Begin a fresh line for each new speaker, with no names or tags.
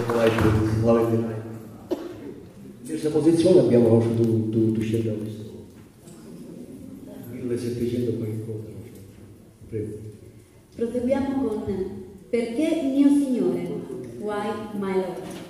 dopo l'Aici quale vedrai. In terza posizione abbiamo la nostra, tu, tu, questo. 1700 qualche cosa. Prego.
Proseguiamo con Perché mio Signore? why my Lord?